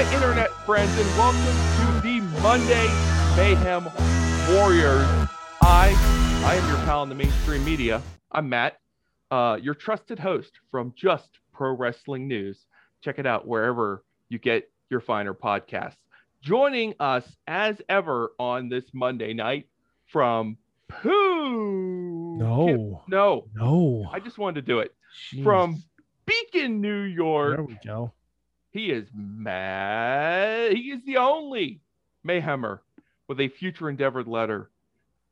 My internet friends, and welcome to the Monday Mayhem Warriors. I, I am your pal in the mainstream media. I'm Matt, uh, your trusted host from Just Pro Wrestling News. Check it out wherever you get your finer podcasts. Joining us as ever on this Monday night from Pooh. No. no, No. I just wanted to do it Jeez. from Beacon, New York. there we go. He is mad. He is the only Mayhemmer with a future endeavored letter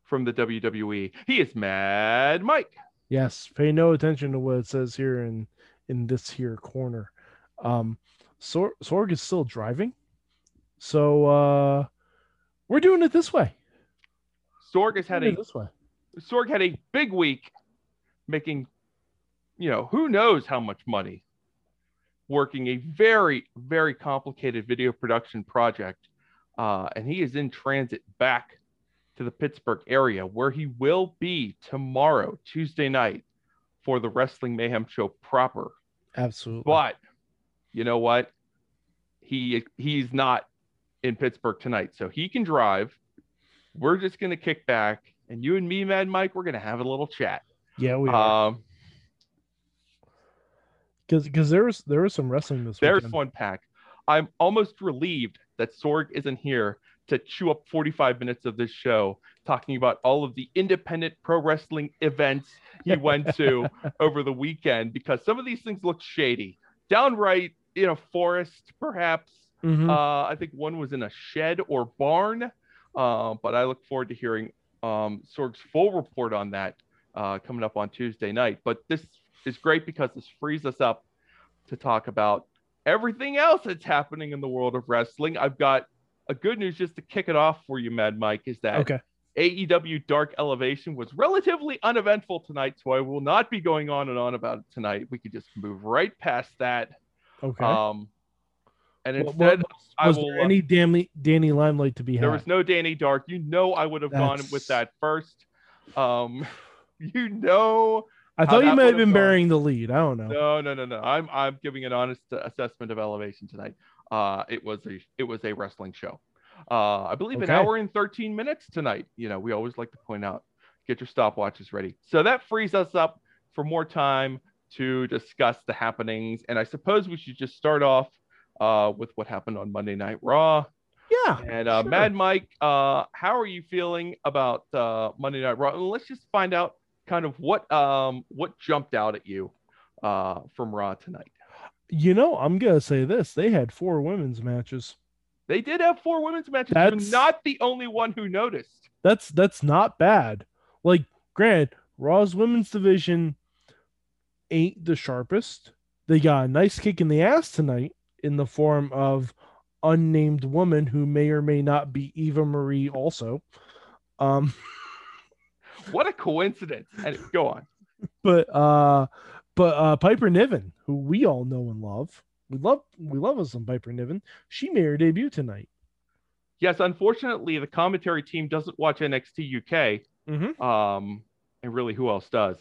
from the WWE. He is mad, Mike. Yes. Pay no attention to what it says here in in this here corner. Um, Sor- Sorg is still driving, so uh, we're doing it this way. Sorg has had a it this way. Sorg had a big week, making, you know, who knows how much money, working a very very complicated video production project, uh, and he is in transit back to the Pittsburgh area where he will be tomorrow, Tuesday night, for the Wrestling Mayhem show proper. Absolutely. But you know what? He he's not in Pittsburgh tonight, so he can drive. We're just gonna kick back, and you and me, Mad Mike, we're gonna have a little chat. yeah, we are Um, because because there was there was some wrestling this there's weekend. one pack. I'm almost relieved that Sorg isn't here to chew up 45 minutes of this show talking about all of the independent pro wrestling events he went to over the weekend because some of these things look shady. Downright in a forest, perhaps. Mhm. Uh, I think one was in a shed or barn. Uh, but I look forward to hearing um, Sorg's full report on that uh, coming up on Tuesday night. But this is great because this frees us up to talk about everything else that's happening in the world of wrestling. I've got a good news just to kick it off for you, Mad Mike, is that okay. AEW Dark Elevation was relatively uneventful tonight, so I will not be going on and on about it tonight. We could just move right past that. Okay. Um, and Well, instead, well, I was will. there uh, any Danny Danny Limelight to be had? there was no Danny Dark. You know, I would have gone with that first. Um, you know, I thought you might have been gone. bearing the lead. I don't know. no, no, no, no. I'm I'm giving an honest assessment of Elevation tonight. Uh, it was a it was a wrestling show. Uh, I believe Okay. an hour and 13 minutes tonight. You know, we always like to point out, get your stopwatches ready. So that frees us up for more time to discuss the happenings. And I suppose we should just start off uh, with what happened on Monday Night Raw. Yeah. And uh, Sure. Mad Mike, uh, how are you feeling about uh, Monday Night Raw? Let's just find out kind of what um, what jumped out at you uh, from Raw tonight. You know, I'm gonna say this: they had four women's matches. They did have four women's matches. That's- not the only one who noticed. That's that's not bad. Like, granted, Raw's women's division ain't the sharpest. They got a nice kick in the ass tonight in the form of unnamed woman who may or may not be Eva Marie also. Um, What a coincidence! And go on. but uh, but uh, Piper Niven, who we all know and love, we love we love us some Piper Niven. She made her debut tonight. Yes, unfortunately, the commentary team doesn't watch NXT UK. Mhm. Um, and really, who else does?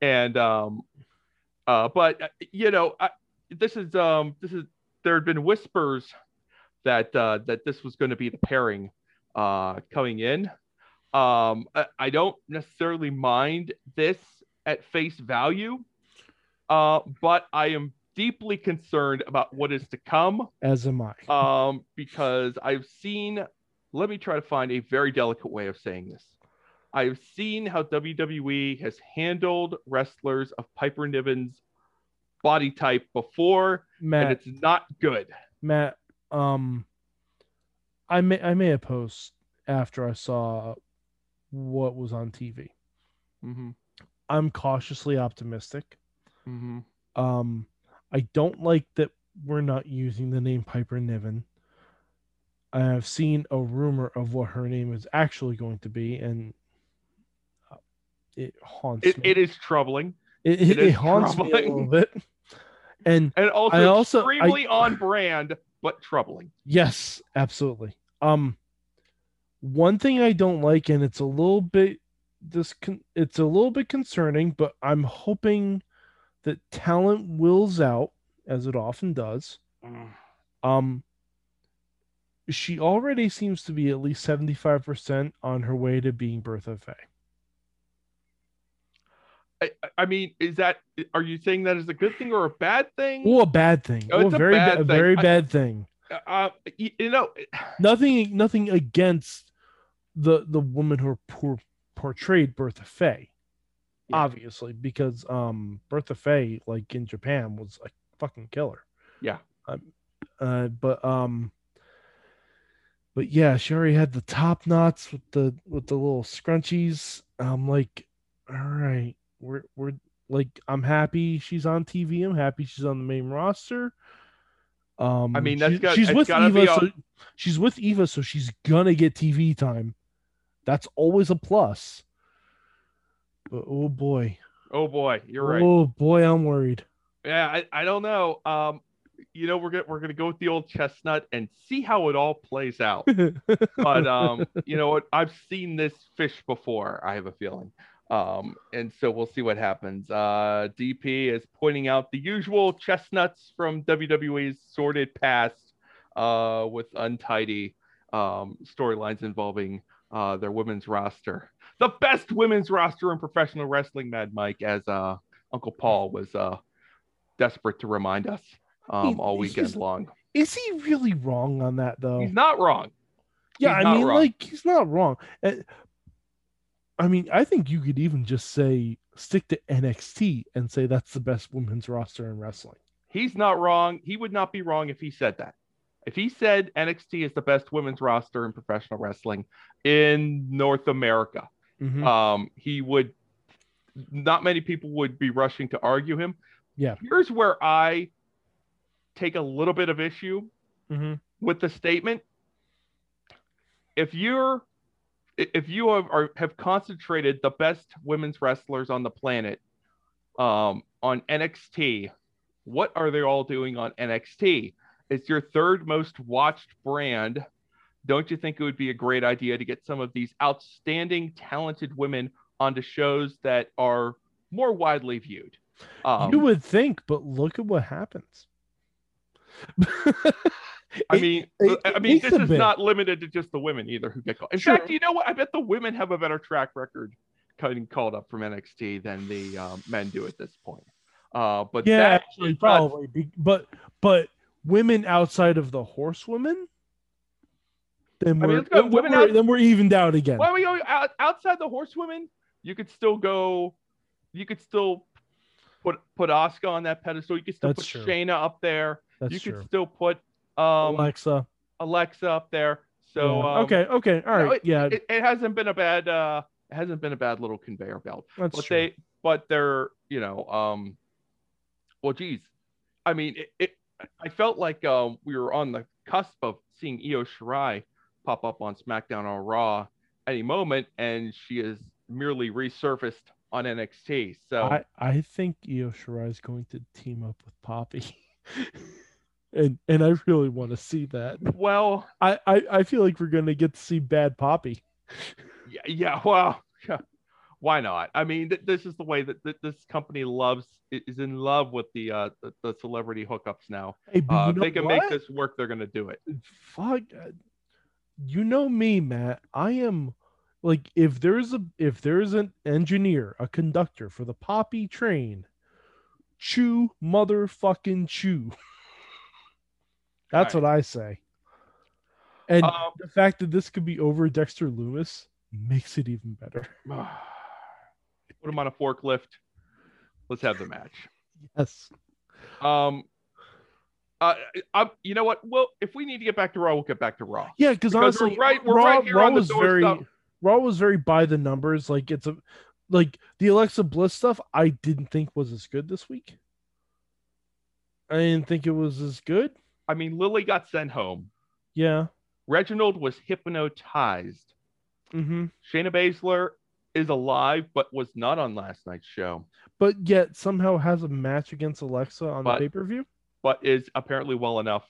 And um, uh, but uh, you know, I, this is um, this is there had been whispers that uh, that this was going to be the pairing uh, coming in. Um, I, I don't necessarily mind this at face value, uh, but I am deeply concerned about what is to come As am I. um, because I've seen. Let me try to find a very delicate way of saying this. I've seen how WWE has handled wrestlers of Piper Niven's body type before, Matt, and it's not good. Matt, um, I may I made a post after I saw what was on TV. Mm-hmm. I'm cautiously optimistic. Mm-hmm. Um, I don't like that we're not using the name Piper Niven. I have seen a rumor of what her name is actually going to be, and uh, it haunts It, me. it is troubling it, it it, is haunts me a little bit. And and also, I also- I- extremely on brand, but troubling. yes, absolutely. Um, one thing I don't like, and it's a little bit this, it's a little bit concerning, but I'm hoping that talent wills out, as it often does. Um, she already seems to be at least 75% on her way to being Bertha Faye. I, I mean, is that are you saying that is a good thing or a bad thing? Oh, a bad thing. Oh, it's a a very bad ba- a thing. very I- bad thing. Uh, you, you know, Nothing nothing against the the woman who por- portrayed Bertha Faye. Yeah. Obviously, because um Bertha Faye, like in Japan, was a fucking killer. Yeah. Um, uh, but um, but yeah, she already had the top knots with the with the little scrunchies. I'm like, all right, we're we're like, I'm happy she's on TV. I'm happy she's on the main roster. Um, I mean, that's she- got- she's with Eva. so she's with Eva, so she's gonna get TV time. That's always a plus. But oh boy, oh boy, you're right. oh boy, I'm worried. Yeah, I, I don't know. Um, you know, we're gonna we're gonna go with the old chestnut and see how it all plays out. but um, you know what? I've seen this fish before. I have a feeling. Um, and so we'll see what happens. Uh, DP is pointing out the usual chestnuts from WWE's sordid past, uh, with untidy um storylines involving uh their women's roster, the best women's roster in professional wrestling. Mad Mike, as uh Uncle Paul was uh desperate to remind us um all weekend long. Is he really wrong on that though? He's not wrong. yeah, he's I mean, wrong. like he's not wrong. Uh, I mean, I think you could even just say stick to NXT and say that's the best women's roster in wrestling. He's not wrong. He would not be wrong if he said that. If he said NXT is the best women's roster in professional wrestling in North America, Mhm. um, he would. Not many people would be rushing to argue him. Yeah. Here's where I take a little bit of issue Mhm. with the statement. If you're, if you have, are, have concentrated the best women's wrestlers on the planet um, on NXT, what are they all doing on NXT? It's your third most watched brand. Don't you think it would be a great idea to get some of these outstanding, talented women onto shows that are more widely viewed? Um, you would think, but look at what happens. I mean, it- I mean, this is bit. not limited to just the women either who get called. In Sure. fact, you know what? I bet the women have a better track record getting called up from NXT than the um, men do at this point. Uh, but yeah, that actually, not- probably. Be, but but women outside of the horsewomen, then we're let's go then, women we're, out- then we're evened out again. Why are we going out, outside the horsewomen? You could still go. You could still put put Asuka on that pedestal. You could still That's put true. Shayna up there. That's you true. could still put um, Alexa. Alexa up there. So Yeah. um, okay, okay, all right, you know, it- yeah, it, it hasn't been a bad uh, it hasn't been a bad little conveyor belt. that's but true. they but they're you know um well geez i mean it, it i felt like um we were on the cusp of seeing io shirai pop up on smackdown or raw any moment and she is merely resurfaced on nxt so I, I think Io Shirai is going to team up with Poppy. and and I really want to see that. well I, I, I feel like we're gonna get to see bad Poppy. yeah, yeah well why not? I mean th- this is the way that, that this company loves is in love with the uh the, the celebrity hookups now. Hey, uh if they can what? make this work they're gonna do it. Fuck uh, you know me matt. I am like if there's a if there's an engineer a conductor for the poppy train chew motherfucking chew. That's Right. what i say. And um, the fact that this could be over dexter lumis makes it even better put him on a forklift let's have the match yes Um, uh, I, you know what? Well, if we need to get back to Raw, we'll get back to Raw. yeah because Because we're honestly right- we're raw, right here raw on the was very doorstep. raw was very by the numbers like it's a like the alexa bliss stuff i didn't think was as good this week i didn't think it was as good I mean, Lily got sent home. yeah Reginald was hypnotized. Mm-hmm. Shayna Baszler is alive, but was not on last night's show, But yet somehow has a match against Alexa on But- the pay per view. but is apparently well enough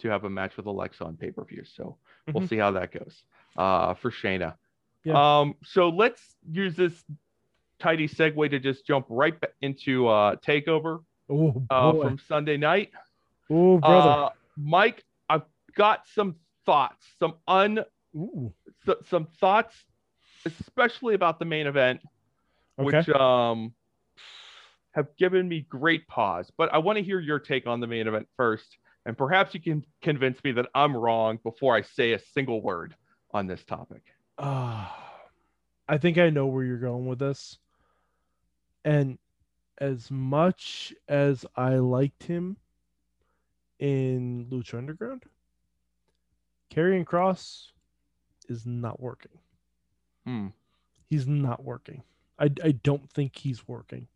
to have a match with Alexa on pay per view. So we'll Mhm. see how that goes uh, for Shayna. Yeah. Um, so let's use this tidy segue to just jump right into uh, Takeover Oh boy. uh, from Sunday night. oh brother. Uh, Mike, I've got some thoughts, some un, Ooh. so- some thoughts, especially about the main event, Okay. which um have given me great pause. But I want to hear your take on the main event first, and perhaps you can convince me that I'm wrong before I say a single word on this topic. Ah, I think I know where you're going with this. And as much as I liked him in Lucha Underground, Karrion Kross is not working. Hmm. He's not working. I, I don't think he's working.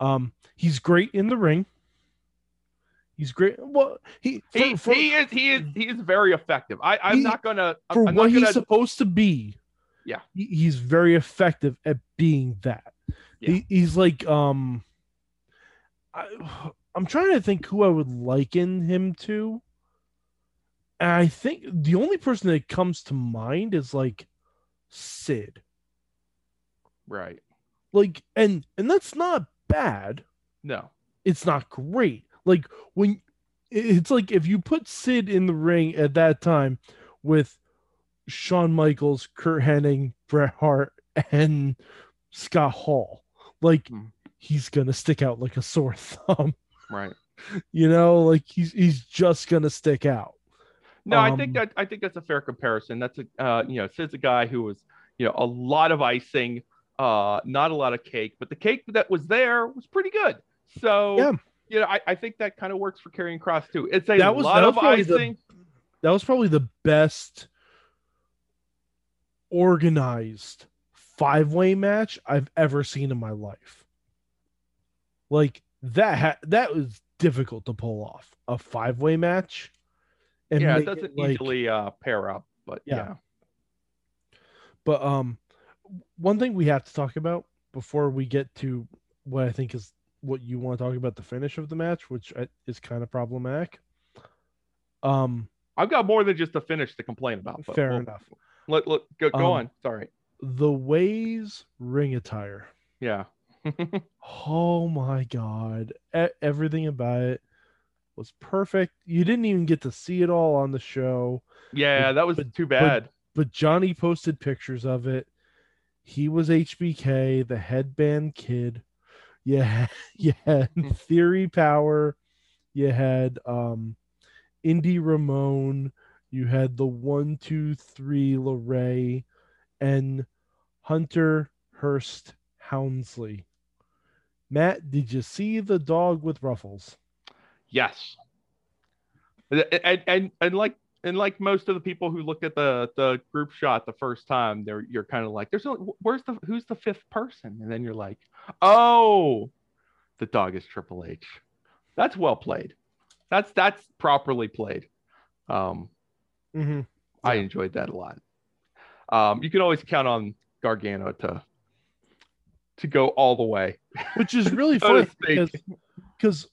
Um, he's great in the ring. He's great. Well, he for, He, for, he is he is he is very effective. I I'm He- not gonna I'm, for I'm what not he's gonna supposed to be. Yeah. he- he's very effective at being that. Yeah. He, he's like um, I, I'm trying to think who I would liken him to. And I think the only person that comes to mind is like Sid. right. Like, and and that's not bad. No. it's not great. Like when it's like if you put Sid in the ring at that time with Shawn Michaels, Curt Hennig, Bret Hart, and Scott Hall, like Hmm. he's gonna stick out like a sore thumb. Right. You know, like he's he's just gonna stick out. No, I think Um, that I think that's a fair comparison. That's a uh, you know, Sid's a guy who was you know a lot of icing, uh, not a lot of cake, but the cake that was there was pretty good. So Yeah. you know, I, I think that kind of works for Karrion Kross too. It's a That was- lot that of was probably the- icing. That was probably the best organized five way match I've ever seen in my life. Like that ha- that was difficult to pull off a five way match. Yeah, it doesn't like- easily uh, pair up, but Yeah. yeah. But um, one thing we have to talk about before we get to what I think is what you want to talk about the finish of the match, which is kind of problematic. Um, I've got more than just a finish to complain about. But fair we'll- enough. Look, look, go, go Um, on. Sorry. The ways ring attire. Yeah. Oh my god, E- everything about it was perfect. You didn't even get to see it all on the show. yeah, that was but- too bad. but Johnny posted pictures of it. He was HBK, the headband kid. Yeah, you had Theory Power. You had um Indi Ramon. You had the one, two, three LeRae and Hunter Hearst Houndsley. Matt, did you see the dog with ruffles? Yes. And, and and like and like most of the people who looked at the the group shot the first time, they're you're kind of like, there's a, where's the who's the fifth person? And then you're like, oh, the dog is Triple H. That's well played. That's that's properly played. Um, Mm-hmm. I enjoyed that a lot. Um, you can always count on Gargano to to go all the way. Which is really So funny because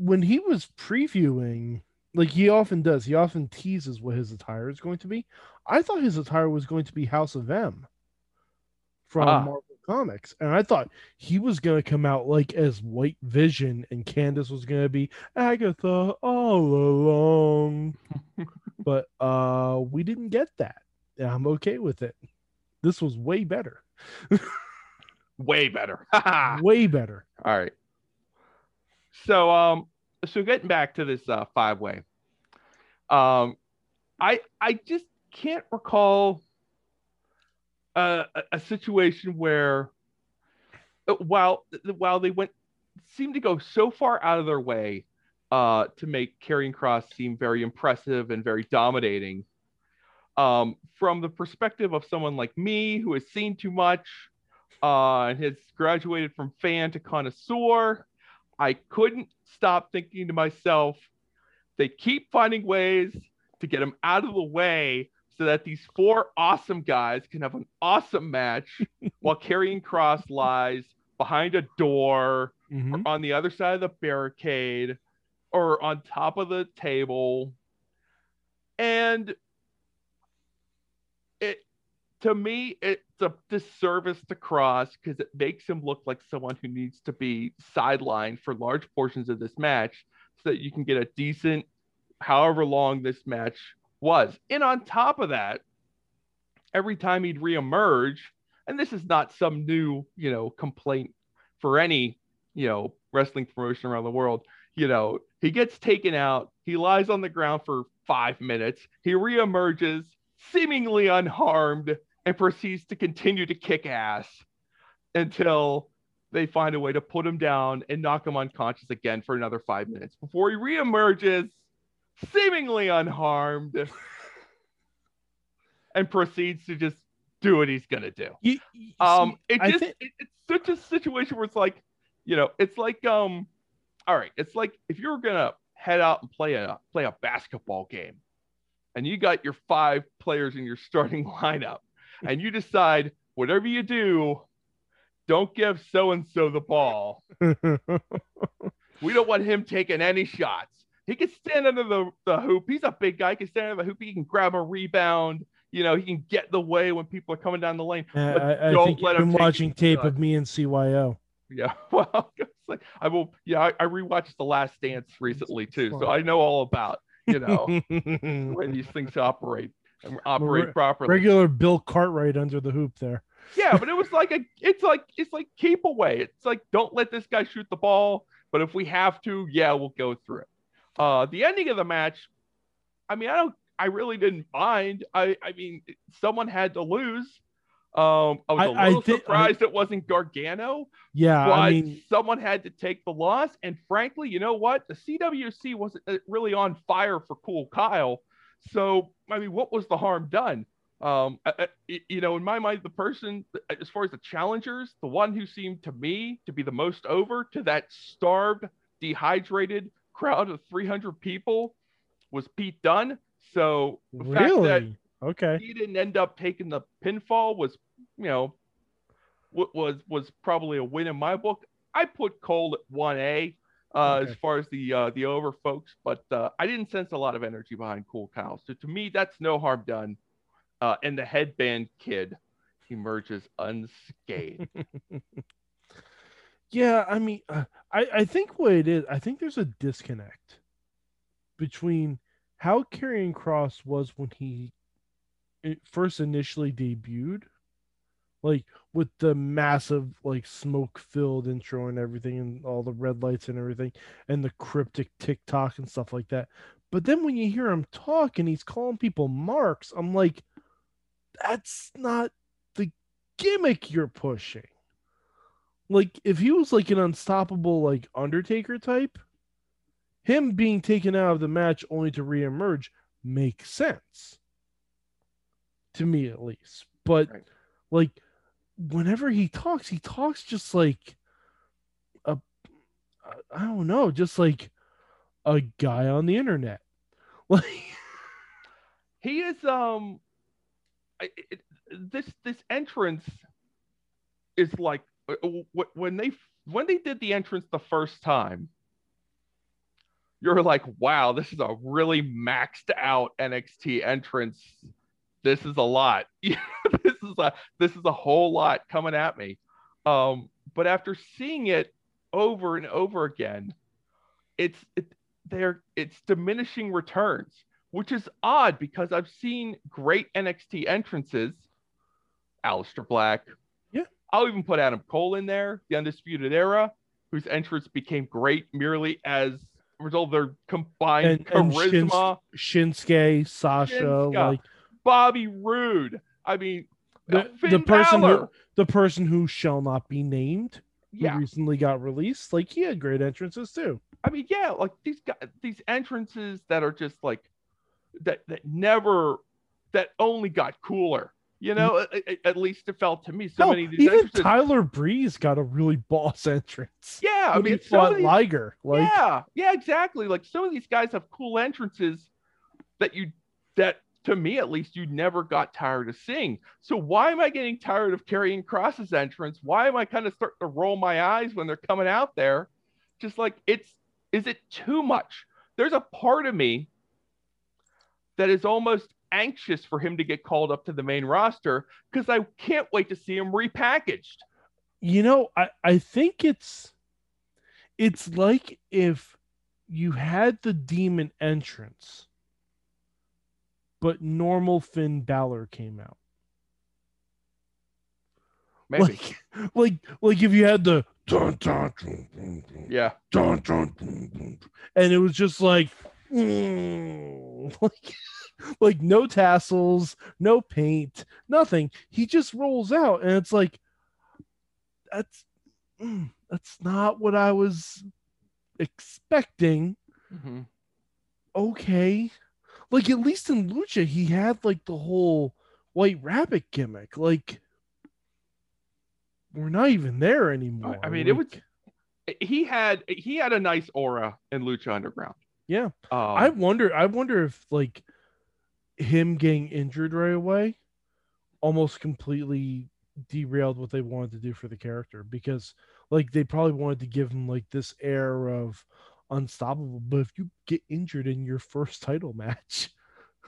when he was previewing, like he often does, he often teases what his attire is going to be. I thought his attire was going to be House of M from Ah. Marvel Comics, and I thought he was going to come out like as White Vision, and Candice was going to be Agatha all along. but uh, we didn't get that. And I'm okay with it. This was way better, Way better. way better. All right. So um so getting back to this uh five way. Um I I just can't recall uh, a, a situation where uh, while while they went seemed to go so far out of their way uh to make Karrion Kross seem very impressive and very dominating um from the perspective of someone like me who has seen too much uh, and has graduated from fan to connoisseur. I couldn't stop thinking to myself, they keep finding ways to get him out of the way so that these four awesome guys can have an awesome match while Karrion Kross lies behind a door Mhm. or on the other side of the barricade or on top of the table. And to me, it's a disservice to Kross because it makes him look like someone who needs to be sidelined for large portions of this match so that you can get a decent, however long this match was. And on top of that, every time he'd reemerge, and this is not some new, you know, complaint for any, you know, wrestling promotion around the world. You know, he gets taken out, he lies on the ground for five minutes, he reemerges seemingly unharmed and proceeds to continue to kick ass until they find a way to put him down and knock him unconscious again for another five minutes before he reemerges seemingly unharmed and proceeds to just do what he's gonna do. You- you Um, it just thi- it, it's such a situation where it's like, you know, it's like um, all right, it's like if you're gonna head out and play a play a basketball game, and you got your five players in your starting lineup, and you decide whatever you do, don't give so and so the ball. We don't want him taking any shots. He can stand under the, the hoop. He's a big guy. He can stand under the hoop. He can grab a rebound. You know, he can get the way when people are coming down the lane. Uh, But I, I don't think let you've been watching tape of me and CYO. Yeah, well, like I will. Yeah, I, I rewatched The Last Dance recently too, so I know all about you know way these things operate and operate Re- properly. Regular Bill Cartwright under the hoop there. Yeah, but it was like a. It's like it's like keep away. It's like don't let this guy shoot the ball. But if we have to, yeah, we'll go through it. Uh, the ending of the match. I mean, I don't. I really didn't mind. I. I mean, someone had to lose. Um, I was I- a little I- surprised it wasn't Gargano. Yeah, but I mean, someone had to take the loss. And frankly, you know what? The CWC wasn't uh, really on fire for Cool Kyle. So, I mean, what was the harm done? Um, I- I- you know, in my mind, the person, as far as the challengers, the one who seemed to me to be the most over to that starved, dehydrated crowd of 300 people was Pete Dunne. So, the fact that really? Okay. he didn't end up taking the pinfall was, you know, what was was probably a win in my book. I put Cole at one A uh, Okay. as far as the uh, the over folks, but uh, I didn't sense a lot of energy behind Cool Kyle. So to me, that's no harm done. Uh, and the headband kid emerges unscathed. Yeah, I mean, uh, I I think what it is, I think there's a disconnect between how Karrion Kross was when he first initially debuted, like with the massive like smoke filled intro and everything, and all the red lights and everything, and the cryptic TikTok and stuff like that. But then when you hear him talk and he's calling people marks, I'm like, that's not the gimmick you're pushing like if he was like an unstoppable like Undertaker type, him being taken out of the match only to reemerge makes sense to me at least. But Right. like whenever he talks, he talks just like a I don't know, just like a guy on the internet. Like he is um this this entrance is like uh, when they when they did the entrance the first time you're like wow this is a really maxed out NXT entrance this is a lot this is a this is a whole lot coming at me um but after seeing it over and over again it's it, they're it's diminishing returns which is odd because I've seen great NXT entrances. Aleister Black. Yeah. I'll even put Adam Cole in there, the Undisputed Era, whose entrance became great merely as a result of their combined And- and charisma. Shinsuke, Sasha, Shinsuke. like Bobby Roode. I mean, the, uh, the person Balor. who the person who shall not be named who yeah. recently got released like he had great entrances too I mean, yeah, like these guys, these entrances that are just like that that never that only got cooler. You know, at, at- least it felt to me. So Hell, many of these even entrances. tyler breeze got a really boss entrance yeah, I he mean, fought these, liger like yeah, yeah, exactly. Like some of these guys have cool entrances that you that to me at least you never got tired of seeing. So why am I getting tired of Karrion Kross's entrance? Why am I kind of starting to roll my eyes when they're coming out there? Just like it's is it too much? There's a part of me that is almost anxious for him to get called up to the main roster because I can't wait to see him repackaged. You know, I, I think it's it's like if you had the demon entrance, but normal Finn Balor came out. Maybe. Like, like, like if you had the yeah. and it was just like, mm, like, like no tassels, no paint, nothing. He just rolls out, and it's like, that's mm, that's not what I was expecting. Mhm. Okay, like at least in Lucha, he had like the whole White Rabbit gimmick. Like, we're not even there anymore. I mean, it was he had he had a nice aura in Lucha Underground. yeah. Um, I wonder. I wonder if like him getting injured right away almost completely derailed what they wanted to do for the character because like they probably wanted to give him like this air of unstoppable. But if you get injured in your first title match,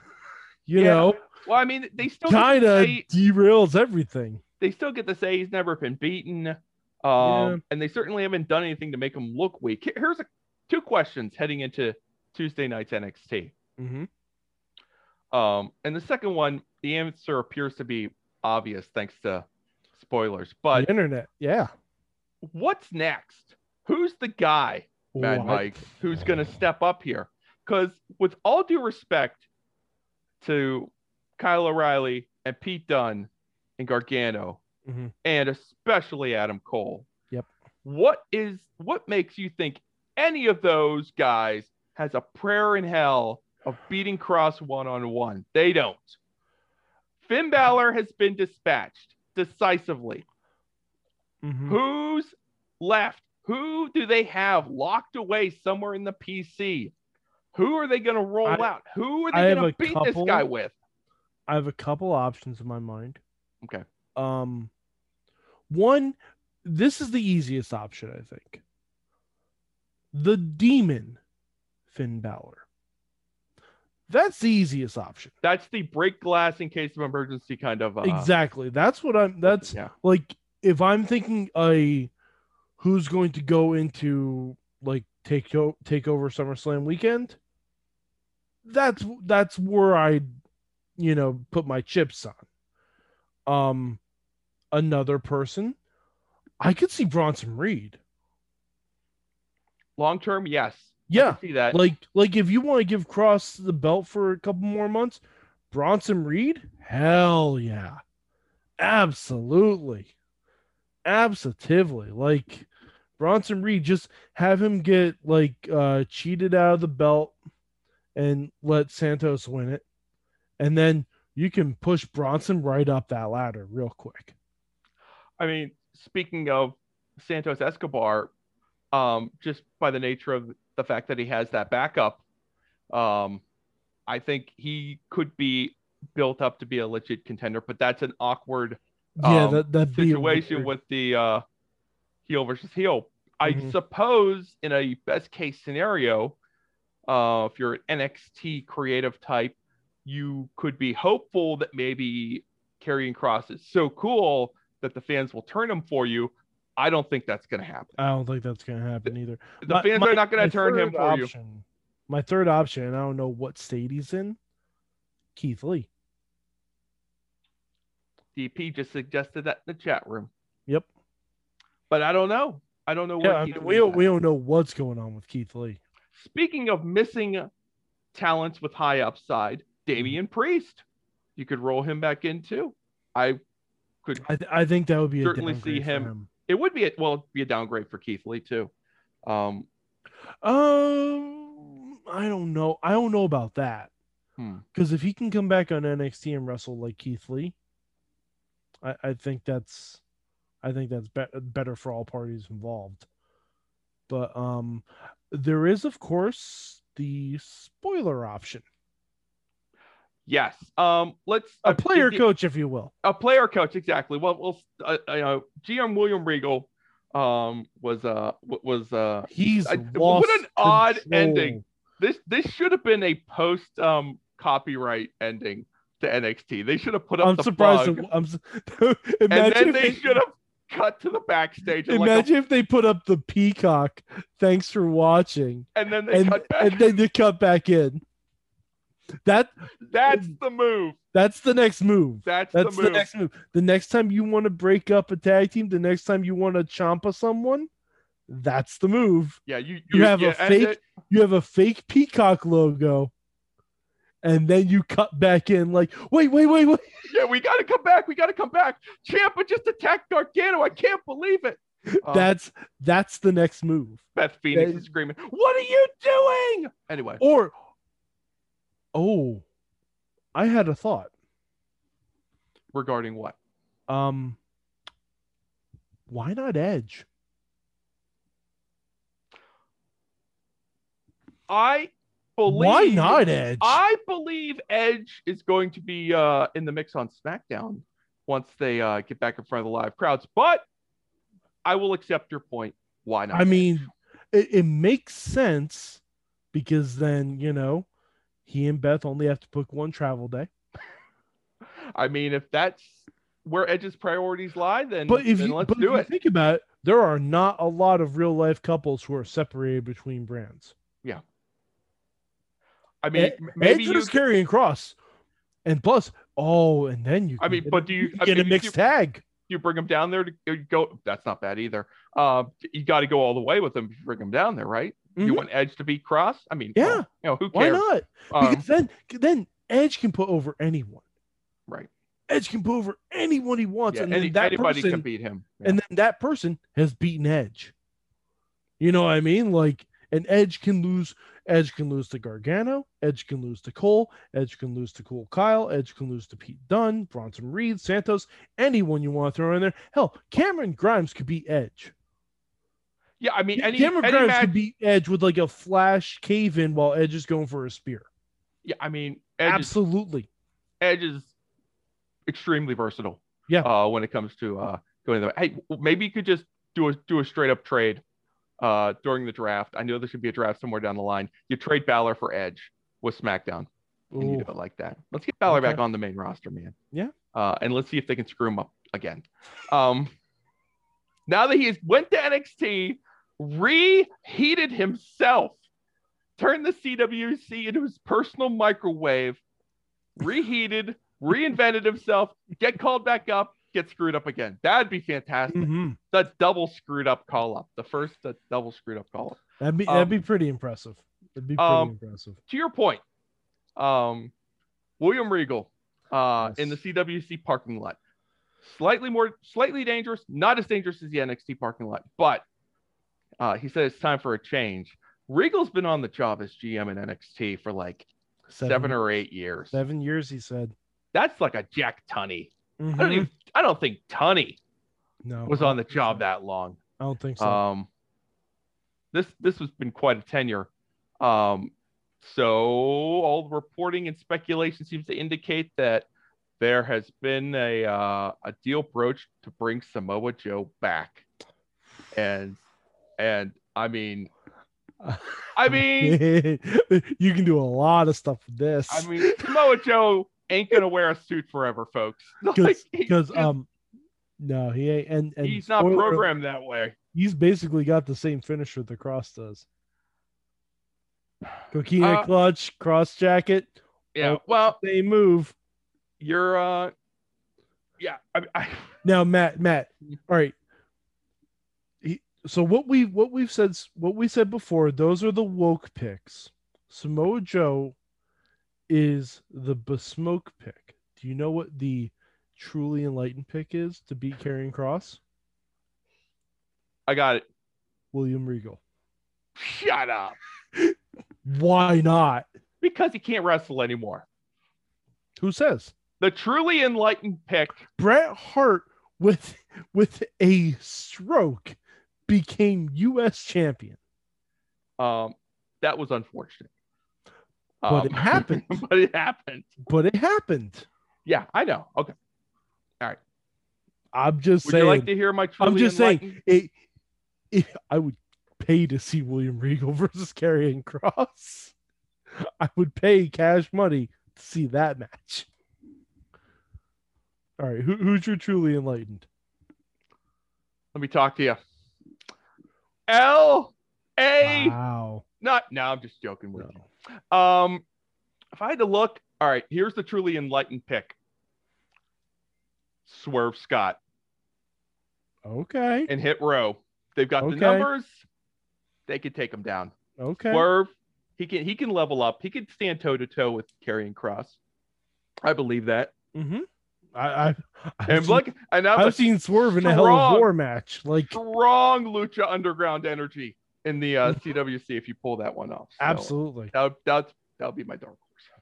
you Yeah. know, well, I mean, they still kind of derails everything. they still get to say he's never been beaten. Um, Yeah. and they certainly haven't done anything to make him look weak. Here's a, two questions heading into Tuesday night's NXT. Mm-hmm. Um, and the second one, the answer appears to be obvious thanks to spoilers. But the internet, yeah. what's next? Who's the guy, Mad What? Mike, who's going to step up here? Because with all due respect to Kyle O'Reilly and Pete Dunne and Gargano, Mhm. and especially Adam Cole. Yep. What is what makes you think any of those guys has a prayer in hell of beating Kross one on one? They don't. Finn Balor has been dispatched decisively. Mhm. Who's left? Who do they have locked away somewhere in the PC? Who are they going to roll I- out? Who are they going to beat couple. this guy with? I have a couple options in my mind. Okay. Um, one, this is the easiest option, I think. The demon, Finn Balor. That's the easiest option. That's the break glass in case of emergency kind of. Uh, exactly. That's what I'm. That's Yeah. like if I'm thinking a who's going to go into like take o- take over SummerSlam weekend. That's that's where I, you know, put my chips on. Um, another person, I could see Bronson Reed. Long term, yes. Yeah, see that. like like if you want to give Kross the belt for a couple more months, Bronson Reed, hell yeah, absolutely, absolutely. Like Bronson Reed, just have him get like uh cheated out of the belt and let Santos win it, and then you can push Bronson right up that ladder real quick. I mean, speaking of Santos Escobar, um, just by the nature of the fact that he has that backup, um, I think he could be built up to be a legit contender. But that's an awkward Yeah, um, that that situation with the uh, heel versus heel. I Mhm. suppose in a best case scenario, uh, if you're an NXT creative type, you could be hopeful that maybe Karrion Kross is so cool that the fans will turn him for you. I don't think that's going to happen. I don't think that's gonna happen either. The My- fans my- are not going to turn him for you. option- My third option, and I don't know what state he's in. Keith Lee. DP just suggested that in the chat room, Yep. But I don't know. I don't know what Yeah, I mean, we don't we don't know what's going on with Keith Lee. Speaking of missing talents with high upside, Damian Priest, you could roll him back in too. I could. I th- I think that would be a Certainly see for him- It would be a, well be a downgrade for Keith Lee too. Um, Um, I don't know. I don't know about that hmm. because if he can come back on NXT and wrestle like Keith Lee, I I think that's I think that's be- better for all parties involved. But um, there is of course the spoiler option. Yes. Um. Let's A uh, player coach, if you will. a player coach exactly. Well, well, uh, uh, you know, GM William Regal, um, was uh was uh He's I- what an odd control. ending. this this should have been a post um copyright ending to NXT. They should have put up I'm surprised. it- I'm su- and imagine then they should have cut to the backstage. And, like a- Imagine if they put up the peacock. Thanks for watching, and then they and cut back. and then you cut back in. That That's the move. that's the next move. That's, That's the the, move. next move. The next time you want to break up a tag team, the next time you want to ciampa someone, that's the move. yeah, you You have a fake- it- You have a fake peacock logo, and then you cut back in like, wait, wait, wait, wait. Yeah, we got to come back. We got to come back. Ciampa just attacked Gargano. I can't believe it. Um, That's that's the next move. Beth Phoenix that- is screaming, "What are you doing?" Anyway, Or, oh, I had a thought. regarding what? Um, why not Edge? I believe. Why not Edge? I believe Edge is going to be uh, in the mix on SmackDown once they uh, get back in front of the live crowds. But I will accept your point. Why not? I mean, it, it makes sense because then you know he and Beth only have to book one travel day. I mean, if that's where Edge's priorities lie, then, But if then you, let's but if do you it. think about it, there are not a lot of real life couples who are separated between brands. I mean, m- maybe Edge you. Karrion Kross, and plus, oh, and then you. I mean, but a- do you- can I get mean, a mixed do- tag? you bring them down there to go. That's not bad either. Um, you got to go all the way with you bring them down there, right? You Mhm. want Edge to be cross? I mean, Yeah. well, you know, who cares? Why not? Um, Because then, then Edge can put over anyone. right. Edge can put over anyone he wants, Yeah, and then any, that anybody person, can beat him. Yeah. and then that person has beaten Edge. You know what I mean? Like, and Edge can lose. Edge can lose to Gargano. Edge can lose to Cole. Edge can lose to Cool Kyle. Edge can lose to Pete Dunne, Bronson Reed, Santos, anyone you want to throw in there. Hell, Cameron Grimes could beat Edge. yeah, I mean, any, Cameron any Grimes match, could beat Edge with like a flash cave in while Edge is going for a spear. yeah, I mean, Edge is, Absolutely. Edge is extremely versatile. Yeah. Uh, when it comes to uh going there, hey, maybe you could just do a do a straight up trade, uh, during the draft. I know there should be a draft somewhere down the line. You trade Balor for Edge with SmackDown, and you do it like that. Let's get Balor back on the main roster, man. Yeah. Uh, and let's see if they can screw him up again. Um, now that he's went to NXT, reheated himself, turned the CWC into his personal microwave, reheated, reinvented himself, get called back up, get screwed up again. That'd be fantastic. Mhm. The double screwed up call up, the first uh, double screwed up call up. That'd be Um, that'd be pretty impressive. That'd be pretty um, impressive. To your point, um, William Regal uh, in the CWC parking lot, slightly more, slightly dangerous, not as dangerous as the NXT parking lot, but uh, he said it's time for a change. Regal's been on the job as GM in NXT for like seven, or eight years. seven years. He said. That's like a Jack Tunney. I don't even, I don't think Tunney No, was on the job so. that long. I don't think so. Um, this this has been quite a tenure. Um, so all the reporting and speculation seems to indicate that there has been a uh, a deal broached to bring Samoa Joe back, and and I mean, I mean, you can do a lot of stuff with this. I mean, Samoa Joe ain't gonna wear a suit forever, folks. Because just- um, no, he ain't. And, and he's not programmed that way. He's basically got the same finisher the Kross does. Coquina Uh, clutch, Kross jacket, Yeah. Oh. Well, they move. you're uh, yeah. I, I Now, Matt, Matt, Mm-hmm. all right. He, so what we what we've said what we said before, those are the woke picks. Samoa Joe is the besmoke pick. Do you know what the truly enlightened pick is to beat Karrion Kross? I got it. William Regal. Shut up. Why not? Because he can't wrestle anymore. Who says? The truly enlightened pick. Bret Hart with with a stroke became US champion. Um, that was unfortunate. But it um, happened. but it happened. but it happened. Yeah, I know. Okay. All right. I'm just Would saying. you like to hear my? I'm just saying it, it. I would pay to see William Regal versus Karrion Kross. I would pay cash money to see that match. All right, who, who's your truly enlightened? Let me talk to you. L A. Not. No, I'm just joking with No. you. Um, if I had to look, all right. Here's the truly enlightened pick. Swerve Scott Okay. and Hit Row. They've got Okay. the numbers. They could take him down. Okay. Swerve. He can. He can level up. He can stand toe to toe with Karrion Kross. I believe that. Mm-hmm. I, I, I've, And look, and now I've seen Swerve in a Hell of strong- War match. Like strong Lucha Underground energy in the uh, CWC if you pull that one off. So absolutely. That would, that that would be my dark horse.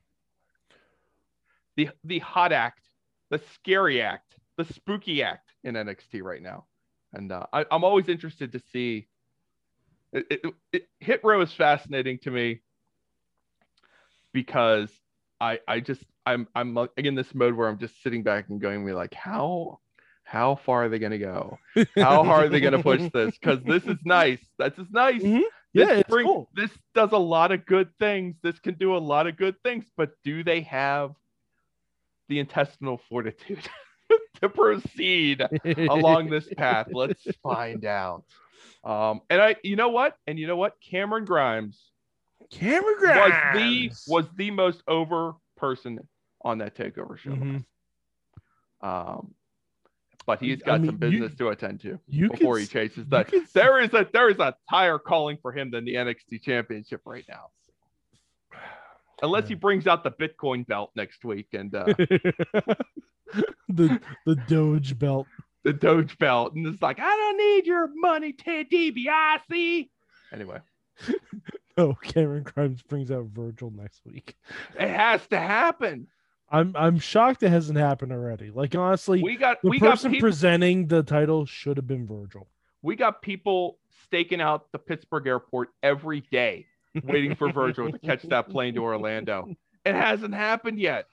The the hot act, the scary act, the spooky act in NXT right now, and uh, I, I'm always interested to see. It, it, it, Hit Row is fascinating to me because I I just I'm I'm like in this mode where I'm just sitting back and going, me like how how far are they gonna go? How hard are they gonna push this? Because this is nice. This is nice. Mhm. This Yeah, it's bring- cool. This does a lot of good things. This can do a lot of good things, but do they have the intestinal fortitude to proceed along this path? Let's find out. Um, and I, you know what? And you know what? Cameron Grimes Cameron Grimes was the was the most over person on that takeover show. Mhm. Um, but he's got mean, some you- business to attend to you before could he chases that. There is a there is a higher calling for him than the NXT Championship right now. Unless he brings out the Bitcoin belt next week and uh, the the Doge belt. the Doge belt, and it's like, I don't need your money, Ted DiBiase. Anyway, Oh, Cameron Grimes brings out Virgil next week. it has to happen. I'm I'm shocked it hasn't happened already. Like honestly, We got the we got person people presenting the title should have been Virgil. we got people staking out the Pittsburgh airport every day, waiting for Virgil to catch that plane to Orlando. It hasn't happened yet.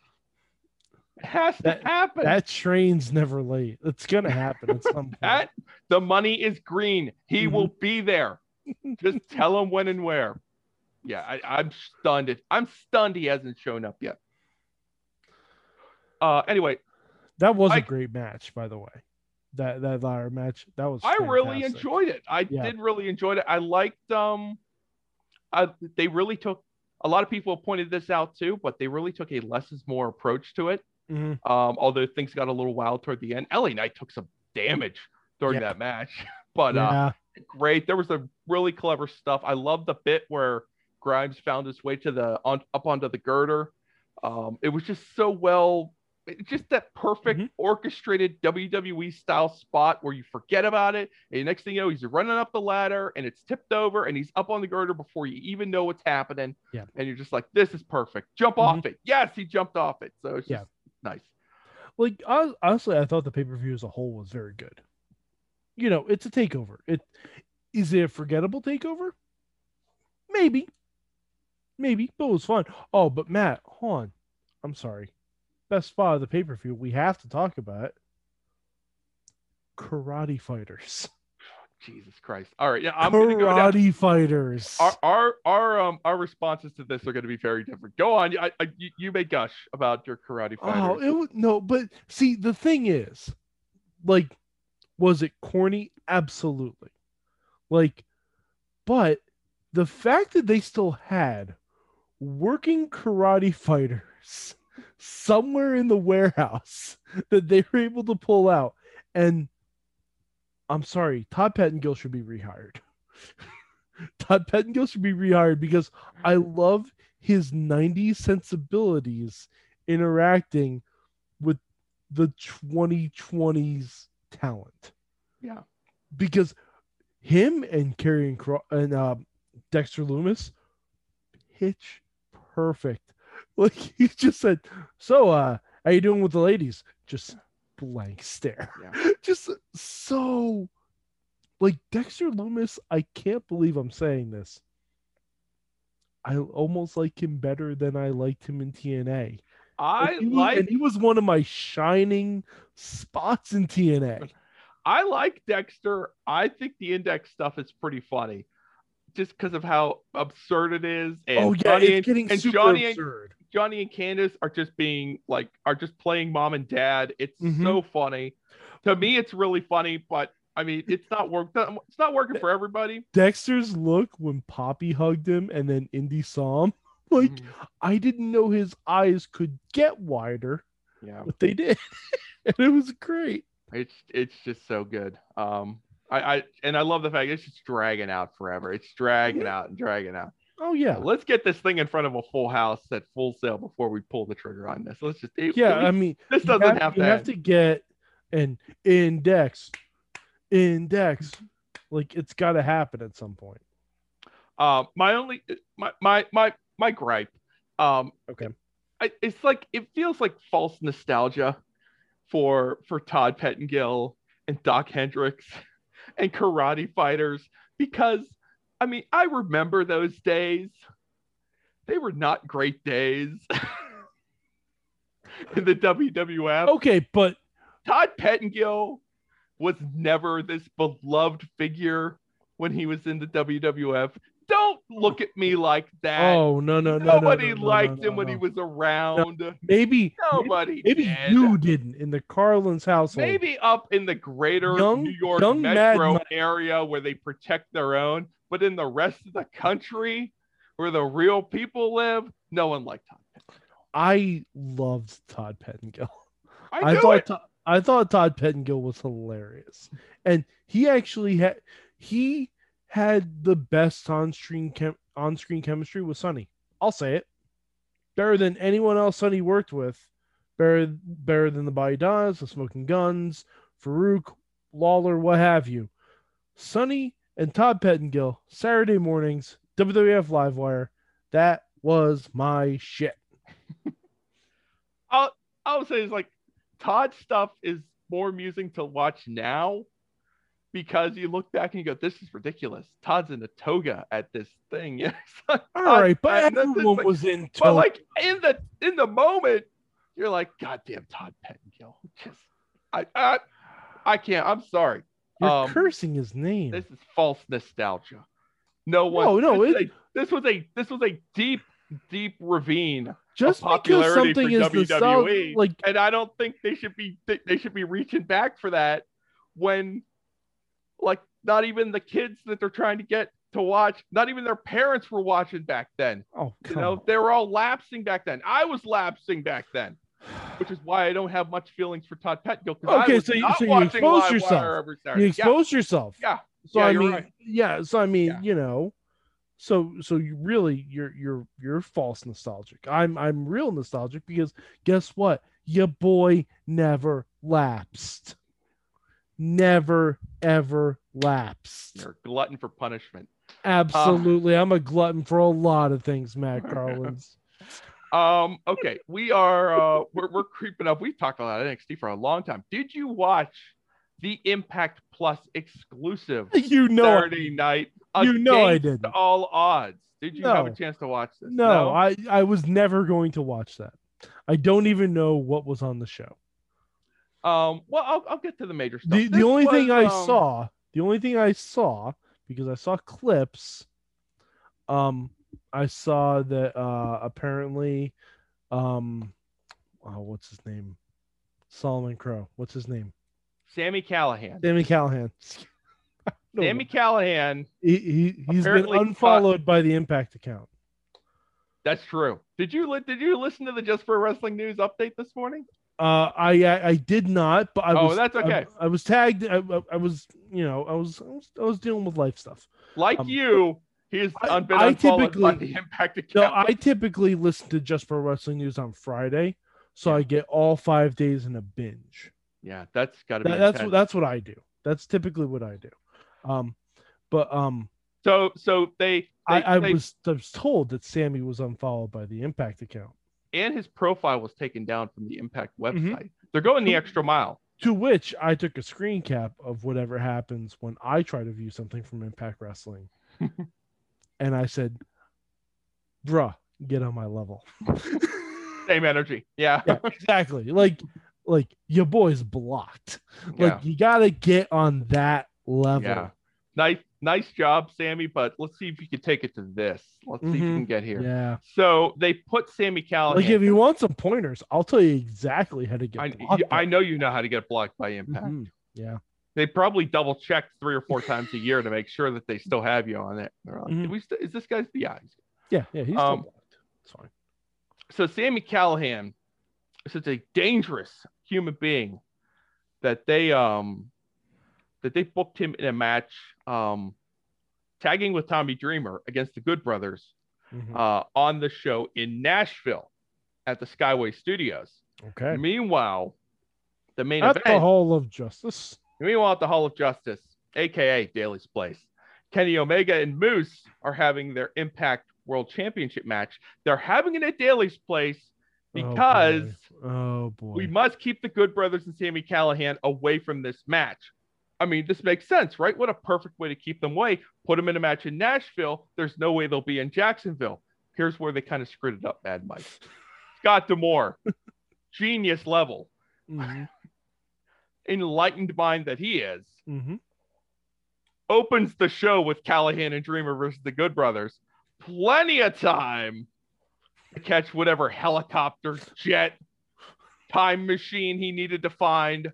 It has That- to happen. That train's never late. It's gonna happen at some point. That the money is green. He Mhm. will be there. Just tell him when and where. Yeah, I, I'm stunned. I'm stunned he hasn't shown up yet. Uh, anyway, that was a I- great match, by the way. That that ladder match. That was. I really enjoyed it. I Yeah. did really enjoy it. I liked um, I, they really took. A lot of people pointed this out too, but they really took a less is more approach to it. Mhm. Um, although things got a little wild toward the end. LA Knight took some damage during Yeah. that match, but uh, yeah. great. There was a really clever stuff. I love the bit where Grimes found his way to the on up onto the girder. Um, it was just so well, just that perfect Mhm. orchestrated WWE style spot where you forget about it, and next thing you know, he's running up the ladder and it's tipped over and he's up on the girder before you even know what's happening. Yeah. and you're just like, this is perfect. Jump off it. Yes, he jumped off it. So it's Yeah. just nice. like hon- honestly, I thought the pay per view as a whole was very good. You know, it's a takeover. It is it a forgettable takeover? Maybe, maybe, but it was fun. Oh, but Matt, hold on. I'm sorry. Best spot of the pay per view. We have to talk about it. Karate fighters. Jesus Christ. All right, yeah, I'm gonna go down. Karate fighters. our our our um our responses to this are going to be very different. Go on, I, I, you, you may gush about your karate fighters. Oh, it no, but see, the thing is, like, was it corny? Absolutely. Like, but the fact that they still had working karate fighters somewhere in the warehouse that they were able to pull out, and I'm sorry, Todd Pettengill should be rehired. Todd Pettengill should be rehired because I love his 90s sensibilities interacting with the 2020s talent yeah, because him and Karrion Cro- and uh, Dexter Lumis pitch perfect. Like he just said, "So, uh, how you doing with the ladies?" Just blank stare. Yeah. Just so like Dexter Lumis. I can't believe I'm saying this. I almost like him better than I liked him in TNA. I And he like and he was one of my shining spots in TNA. I like Dexter. I think the index stuff is pretty funny. Just because of how absurd it is. And oh yeah, Johnny it's and, getting and super Johnny absurd. Johnny and Candice are just being like are just playing mom and dad. It's Mhm. so funny. To me, it's really funny, but I mean, it's not work. It's not working for everybody. Dexter's look when Poppy hugged him and then Indi saw him. Like Mhm. I didn't know his eyes could get wider, yeah, but they did. and it was great. it's it's just so good. Um, I, I and I love the fact it's just dragging out forever. It's dragging out and dragging out. Oh yeah. Let's get this thing in front of a full house at Full Sail before we pull the trigger on this. Let's just it- Yeah, I mean this doesn't have, to. you to. have to get an index. Index. Like it's gotta happen at some point. Um, my only my my my my gripe. Um, Okay. I, it's like it feels like false nostalgia for for Todd Pettengill and Doc Hendrix and karate fighters because I mean I remember those days. They were not great days in the WWF. Okay, but Todd Pettengill was never this beloved figure when he was in the WWF. Don't look at me like that. oh no no no no, Nobody no, no, liked no, him when he was around. maybe Nobody. maybe did. you didn't in the Carlin's household. Maybe up in the greater Young- New York young metro area where they protect their own, but in the rest of the country where the real people live, no one liked Todd. Pettengill. I loved Todd Pettengill. I, I thought it. I thought Todd Pettengill was hilarious, and he actually had he had the best on screen chem- on screen chemistry with Sonny. I'll say it, better than anyone else Sonny worked with, better better than the Baidas, the Smoking Gunns, Farouk, Lawler, what have you. Sonny and Todd Pettengill Saturday mornings WWF Livewire. That was my shit. I I would say is like Todd stuff is more amusing to watch now because you look back and you go, "This is ridiculous." Todd's in a toga at this thing. Yes, All right, but and that's just everyone like- was in Toga. but like in the in the moment, you're like, "Goddamn, Todd Pettengill." Just I I, I can't. I'm sorry. You're um, cursing his name. This is false nostalgia. No one. No, no, This, is it- a, this was a this was a deep deep ravine Just because popularity something is WWE. nostalgic, like and I don't think they should be they, they should be reaching back for that when like not even the kids that they're trying to get to watch, not even their parents were watching back then. oh, You know, on. they were all lapsing back then. I was lapsing back then, which is why I don't have much feelings for Todd. 'cause Okay, so you- so you expose yourself. You Saturday. Yeah, expose yourself. Yeah. So Yeah, I mean, right. yeah. So I mean, Yeah. you know, so so you really you're you're you're false nostalgic. I'm I'm real nostalgic because guess what? Your boy never lapsed. Never ever lapsed. You're a glutton for punishment. Absolutely. I'm a glutton for a lot of things, Matt Carlins. Um, okay, we are uh we're, we're creeping up. We've talked about NXT for a long time. Did you watch the Impact Plus exclusive you know Saturday night? You know I didn't. All odds. Did you have a chance to watch this? No, I, I was never going to watch that. I don't even know what was on the show. Um. Well, I'll, I'll get to the major stuff. The, the only thing I um, saw, the only thing I saw, because I saw clips, um, I saw that uh apparently, um, oh, what's his name? Solomon Crowe. What's his name? Sami Callihan. Sami Callihan. Sami Callihan. he, he he's been unfollowed by the Impact account. That's true. Did you li- did you listen to the Just for Wrestling News update this morning? Uh, I, I I did not, but I Oh, was. that's I- okay. I, was tagged. I, I- I was, you know, I was, I was, I was dealing with life stuff. Like Um, you, he's I- I typically- the Impact No. I typically listen to Just for Wrestling News on Friday, so Yeah. I get all five days in a binge. yeah, that's got to be that's what that's what I do. That's typically what I do. Um, but um, So so they, they, I, I they- was I was told that Sami was unfollowed by the Impact account. and his profile was taken down from the Impact Mm-hmm. website. They're going the extra mile. To which I took a screen cap of whatever happens when I try to view something from Impact Wrestling. and I said, bruh, get on my level. Same energy. Yeah. yeah, exactly. Like, like your boy's blocked. Like Yeah. you gotta get on that level. Yeah. Nice, nice job, Sami. But let's see if you can take it to this. Let's see if you Mhm. can get here. Yeah. So they put Sami Callihan. Like if you want some pointers, I'll tell you exactly how to get. I, blocked I know you know how to get blocked by Impact. Mhm. Yeah. They probably double check three or four times a year to make sure that they still have you on it. They're like, Mhm. We st- is this guy's yeah? he's- Yeah. Yeah. He's still Um, blocked. It's fine. So Sami Callihan is such a dangerous human being that they um that they booked him in a match um tagging with Tommy Dreamer against the Good Brothers Mhm. uh, on the show in Nashville at the Skyway Studios. okay. Meanwhile, the main At event. the Hall of Justice. Meanwhile, at the Hall of Justice, aka Daly's Place, Kenny Omega and Moose are having their Impact World Championship match. They're having it at Daly's Place Oh, boy. because Oh boy. we must keep the Good Brothers and Sami Callihan away from this match. I mean, this makes sense, right? What a perfect way to keep them away. Put them in a match in Nashville. There's no way they'll be in Jacksonville. Here's where they kind of screwed it up, Mad Mike. Scott D'Amore, genius level, Mhm. Enlightened mind that he is. Mhm. opens the show with Callihan and Dreamer versus the Good Brothers. Plenty of time to catch whatever helicopter, jet, time machine he needed to find.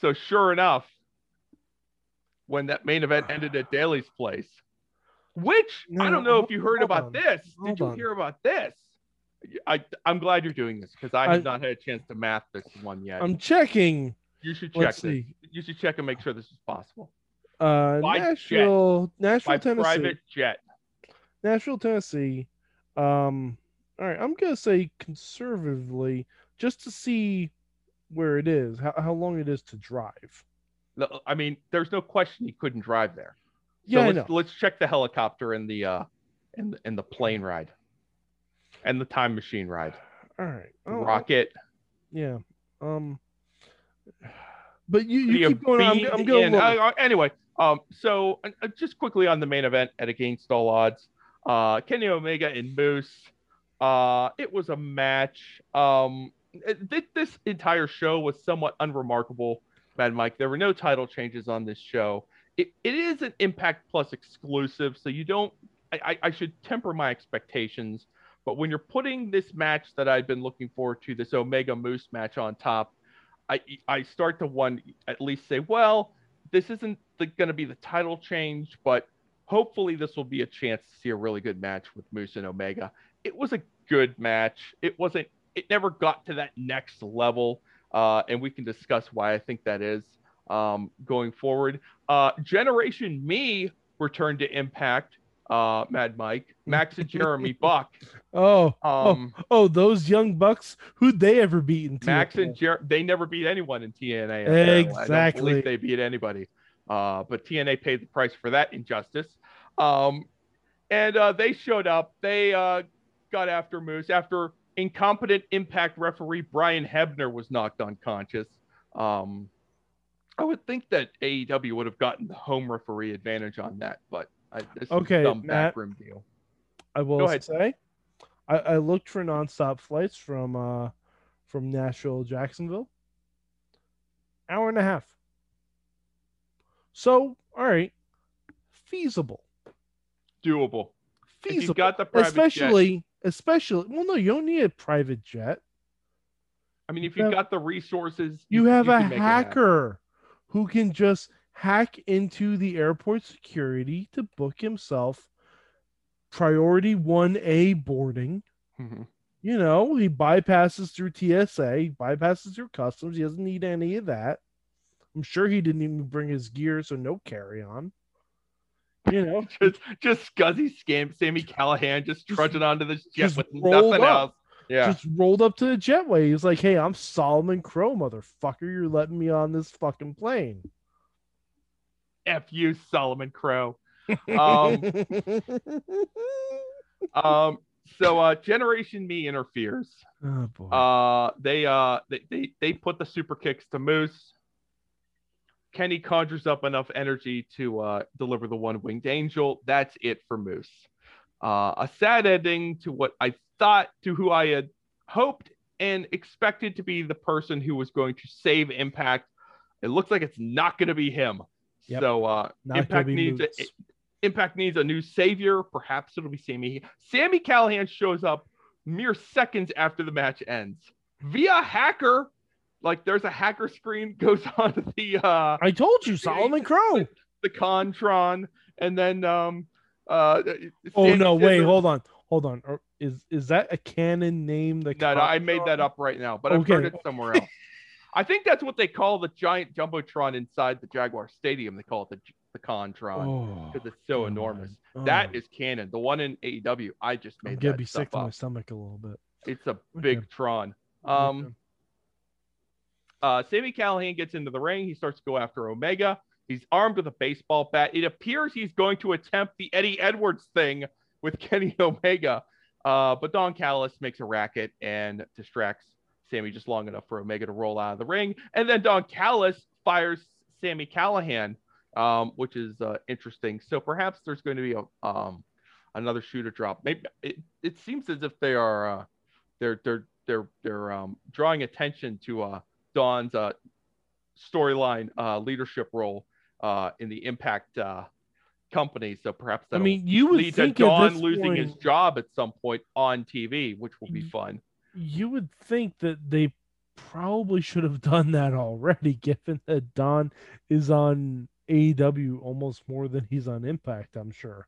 So sure enough, when that main event ended at Daly's place, which I don't know if you heard about on. this. Did you on. hear about this? I, I'm glad you're doing this because I have I- not had a chance to math this one yet. I'm checking. You should check Let's this. see. You should check and make sure this is possible. Uh, By jet. Nashville, By Nashville, Tennessee. private jet. Nashville, Tennessee. Um, all right, I'm gonna say conservatively, just to see where it is, how, how long it is to drive. No, I mean, there's no question he couldn't drive there. So Yeah, let's, let's check the helicopter and the uh and the, and the plane ride and the time machine ride. All right, oh, rocket. yeah. Um, but you, you keep going. I'm, I'm going. in- uh, uh, anyway, um, so uh, uh, just quickly on the main event at against all odds, uh, Kenny Omega and Moose. Uh, it was a match. Um, it- this entire show was somewhat unremarkable. Mad Mike, there were no title changes on this show. It, it is an Impact Plus exclusive, so you don't. I, I should temper my expectations. But when you're putting this match that I've been looking forward to, this Omega Moose match on top, I I start to one at least say, well, this isn't going to be the title change, but hopefully this will be a chance to see a really good match with Moose and Omega. It was a good match. It wasn't. It never got to that next level, uh, and we can discuss why I think that is um, going forward. Uh, Generation Me returned to Impact. Uh, Mad Mike, Max and Jeremy Buck. oh, Um, oh, oh, those young bucks. Who'd they ever beat in Max TNA? and Jer- they never beat anyone in TNA. apparently. I don't Exactly. they beat anybody. Uh, but TNA paid the price for that injustice. Um, and uh, they showed up. They uh, got after Moose after incompetent Impact referee Brian Hebner was knocked unconscious. Um, I would think that AEW would have gotten the home referee advantage on that, but I, this Okay, is a Matt. backroom deal. I will Go ahead. say, I, I looked for nonstop flights from uh from Nashville Jacksonville. Hour and a half. So, all right, feasible, Doable. If feasible. you've got the private jet, especially, especially. Well, no, you don't need a private jet. I mean, if you you've have- got the resources, You have a can make hacker who can just hack into the airport security to book himself priority 1A boarding. Mhm. You know, he bypasses through TSA, bypasses through customs. He doesn't need any of that. I'm sure he didn't even bring his gear, so no carry on. You know, just just scuzzy scam Sami Callihan just trudging onto this jet with nothing up. else. Yeah. just rolled up to the jetway. He's like, "Hey, I'm Solomon Crowe, motherfucker. You're letting me on this fucking plane." F you, Solomon Crowe. Um, um, so uh Generation Me interferes. oh boy. Uh they uh they, they they put the super kicks to Moose. Kenny conjures up enough energy to uh deliver the one winged angel. That's it for Moose. Uh, a sad ending to what I thought to who I had hoped and expected to be the person who was going to save Impact. It looks like it's not going to be him. Yep. So uh, Not Impact needs a, Impact needs a new savior. Perhaps it'll be Sami. Sami Callihan shows up mere seconds after the match ends via hacker. Like there's a hacker screen goes on the uh I told you, Solomon Crowe. the Contron, and then um uh. Oh Sami no, wait, that- hold on, hold on. Is is that a canon name? The No, no, I made that up right now, but I've heard it somewhere else. I think that's what they call the giant jumbotron inside the Jaguar Stadium. They call it the the Contron Oh, because it's so God. enormous. Oh, That is canon. The one in AEW, I just I'm made gonna be sick to my stomach a little bit. It's a big Tron. Um, uh, Sami Callihan gets into the ring. He starts to go after Omega. He's armed with a baseball bat. It appears he's going to attempt the Eddie Edwards thing with Kenny Omega. Uh, but Don Callis makes a racket and distracts Sami just long enough for Omega to roll out of the ring. And then Don Callis fires Sami Callihan, um, which is uh, interesting. So perhaps there's going to be a um, another shooter drop. Maybe it, it seems as if they are uh, they're they're they're they're um, drawing attention to uh, Don's uh, storyline uh, leadership role uh, in the Impact uh, company. So perhaps I mean, you would lead to Don losing his job at some point on TV, which will be Mm. fun. You would think that they probably should have done that already, given that Don is on AEW almost more than he's on Impact. I'm sure.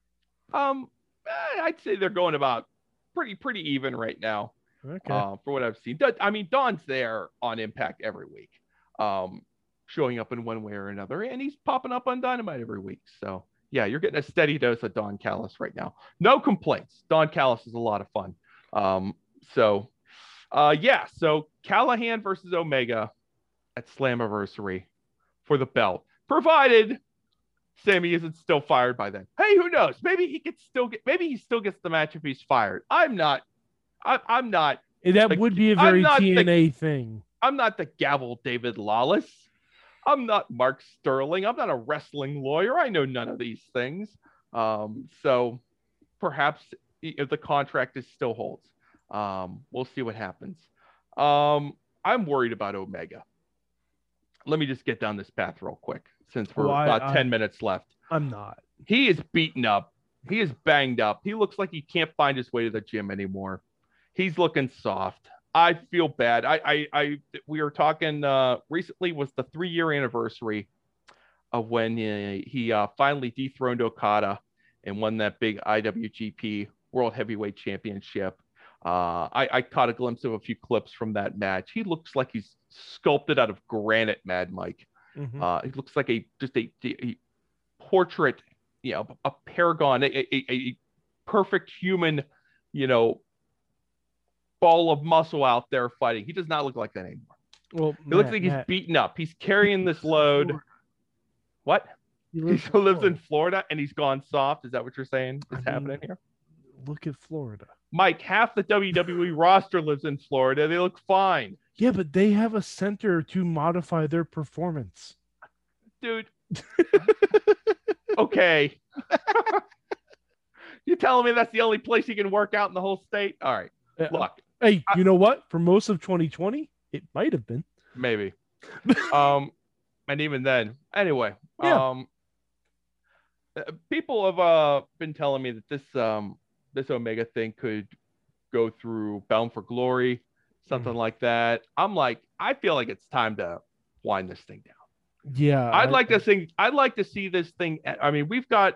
Um, eh, I'd say they're going about pretty pretty even right now. Okay. uh, for what I've seen. I mean, Don's there on Impact every week, um, showing up in one way or another, and he's popping up on Dynamite every week. So yeah, you're getting a steady dose of Don Callis right now. No complaints. Don Callis is a lot of fun. Um, so uh, yeah, so Callihan versus Omega at Slammiversary for the belt, provided. Sami isn't still fired by then. Hey, who knows? Maybe he could still get. Maybe he still gets the match if he's fired. I'm not. I, I'm not that like, would be a very not the- TNA thing. I'm not the gavel David Lawless. I'm not Mark Sterling. I'm not a wrestling lawyer. I know none of these things. Um, so perhaps if the contract is still holds. Um, we'll see what happens. Um, I'm worried about Omega. Let me just get down this path real quick since we're Oh, about I- 10 minutes left. I'm not. He is beaten up. He is banged up. He looks like he can't find his way to the gym anymore. He's looking soft. I feel bad. I, I, I we were talking uh, recently was the three year anniversary of when uh, he uh, finally dethroned Okada and won that big IWGP World Heavyweight Championship. Uh, I, I caught a glimpse of a few clips from that match. He looks like he's sculpted out of granite, Mad Mike. Mhm. Uh, he looks like a just a, a portrait, you know, a paragon, a, a, a perfect human, you know, ball of muscle out there fighting. He does not look like that anymore. well, He looks like he's Matt, beaten up. He's carrying this load. What? He He lives still lives in Florida. Florida and he's gone soft. Is that what you're saying I is mean- happening here? Look at Florida. Mike, half the WWE roster lives in Florida. They look fine. Yeah, but they have a center to modify their performance. Dude. okay. you telling me that's the only place you can work out in the whole state? All right. Uh, Look, Hey, I- you know what? For most of 2020, it might have been. maybe. um, and even then, anyway. Yeah. Um, uh, people have uh been telling me that this um this Omega thing could go through Bound for Glory, something Mm-hmm. like that. I'm like, I feel like it's time to wind this thing down. Yeah. I'd I- like to think I'd like to see this thing. I mean, we've got